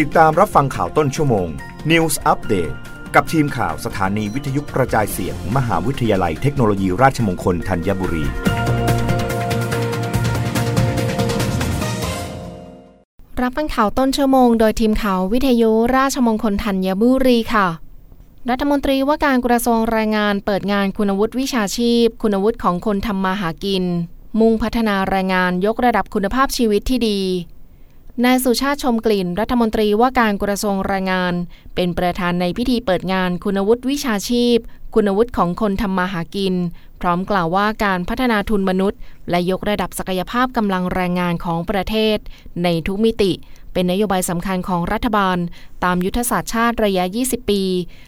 ติดตามรับฟังข่าวต้นชั่วโมง News Update กับทีมข่าวสถานีวิทยุกระจายเสียงมมหาวิทยาลัยเทคโนโลยีราชมงคลธัญบุรี รับฟังข่าวต้นชั่วโมงโดยทีมข่าววิทยุราชมงคลธัญบุรีค่ะ รัฐมนตรีว่าการกระทรวงแรงงานเปิดงานคุณวุฒิวิชาชีพ คุณวุฒิของคนทำมาหากิน มุ่งพัฒนาแรงงานยกระดับคุณภาพชีวิตที่ดี นายสุชาติชมกลิ่น รัฐมนตรีว่าการกระทรวงแรงงาน เป็นประธานในพิธีเปิดงานคุณวุฒิวิชาชีพ คุณวุฒิของคนทำมาหากิน พร้อมกล่าวว่าการพัฒนาทุนมนุษย์ และยกระดับศักยภาพกำลังแรงงานของประเทศ ในทุกมิติ เป็นนโยบายสำคัญของรัฐบาล ตามยุทธศาสตร์ชาติระยะ 20 ปี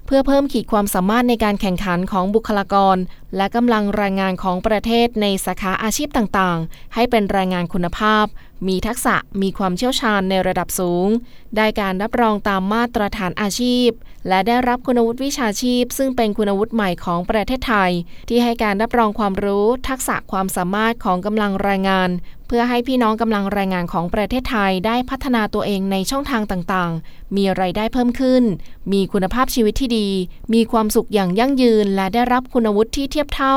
เพื่อเพิ่มขีดความสามารถในการแข่งขันของบุคลากร และกำลังแรงงานของประเทศในสาขาอาชีพต่างๆ ให้เป็นแรงงานคุณภาพ มีทักษะมีความเชี่ยวชาญในระดับสูง ได้การรับรองตามมาตรฐานอาชีพ และได้รับคุณวุฒิวิชาชีพ ซึ่งเป็นคุณวุฒิใหม่ของประเทศไทย ที่ให้การรับรองความรู้ ทักษะความสามารถของกำลังแรงงานเพื่อให้พี่น้องกำลังแรงงานของประเทศไทยได้พัฒนาตัวเองในช่องทางต่างๆ มีไรายได้เพิ่มขึ้น มีคุณภาพชีวิตที่ดี มีความสุขอย่างยั่งยืน และได้รับคุณวุฒิที่เทียบเท่า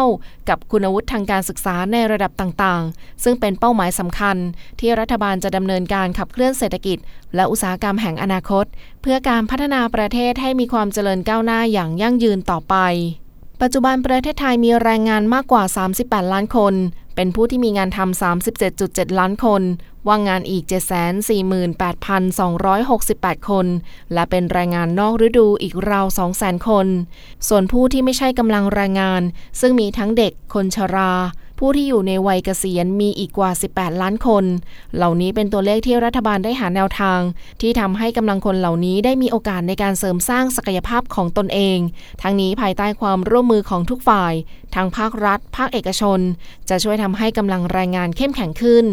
กับคุณวุฒิทางการศึกษาในระดับต่างๆ ซึ่งเป็นเป้าหมายสำคัญ ที่รัฐบาลจะดำเนินการขับเคลื่อนเศรษฐกิจ และอุตสาหกรรมแห่งอนาคต เพื่อการพัฒนาประเทศให้มีความเจริญก้าวหน้าอย่างยั่งยืนต่อไป ปัจจุบันประเทศไทยมีแรงงานมากกว่า 38 ล้านคนเป็นผู้ที่มีงานทำ 37.7 ล้านคน ว่างงานอีก 748,268 คน และเป็นแรงงานนอกฤดูอีกราว 200,000 คน ส่วนผู้ที่ไม่ใช่กำลังแรงงาน ซึ่งมีทั้งเด็กคนชรา ผู้ที่อยู่ในวัยเกษียณมีอีกกว่า 18 ล้านคน เหล่านี้เป็นตัวเลขที่รัฐบาลได้หาแนวทาง ที่ทำให้กำลังคนเหล่านี้ได้มีโอกาสในการเสริมสร้างศักยภาพของตนเอง ทั้งนี้ภายใต้ความร่วมมือของทุกฝ่ายทั้งภาครัฐ ภาคเอกชน จะช่วยทำให้กำลังแรงงานเข้มแข็งขึ้น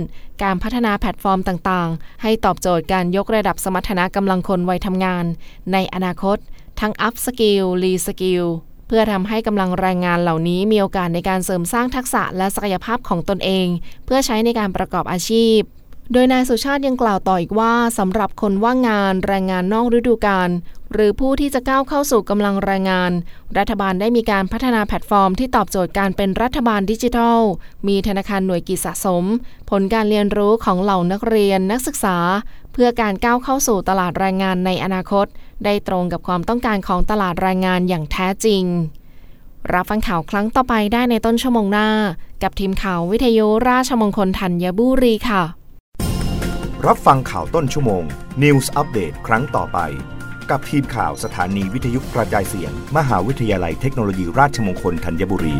การพัฒนาแพลตฟอร์มต่างๆ ให้ตอบโจทย์การยกระดับสมรรถนะกำลังคนวัยทำงาน ในอนาคต ทั้ง upskill reskill เพื่อทำให้กำลังแรงงานเหล่านี้มีโอกาสในการเสริมสร้างทักษะและศักยภาพของตนเอง เพื่อใช้ในการประกอบอาชีพ โดยนายสุชาติยังกล่าวต่ออีกว่าสำหรับคนว่างงานแรงงานนอกฤดูกาลหรือผู้ที่จะก้าวเข้าสู่กำลังแรงงาน รัฐบาลได้มีการพัฒนาแพลตฟอร์มที่ตอบโจทย์การเป็นรัฐบาลดิจิทัล มีธนาคารหน่วยกิจสะสม ผลการเรียนรู้ของเหล่านักเรียนนักศึกษา เพื่อการก้าวเข้าสู่ตลาดแรงงานในอนาคต ได้ตรงกับความต้องการของตลาดแรงงานอย่างแท้จริง รับฟังข่าวครั้งต่อไปได้ในต้นชั่วโมงหน้า กับทีมข่าววิทยุราชมงคลธัญบุรีค่ะ รับฟังข่าวต้นชั่วโมง News อัปเดตครั้งต่อไป กับทีมข่าวสถานีวิทยุกระจายเสียง มหาวิทยาลัยเทคโนโลยีราชมงคลธัญบุรี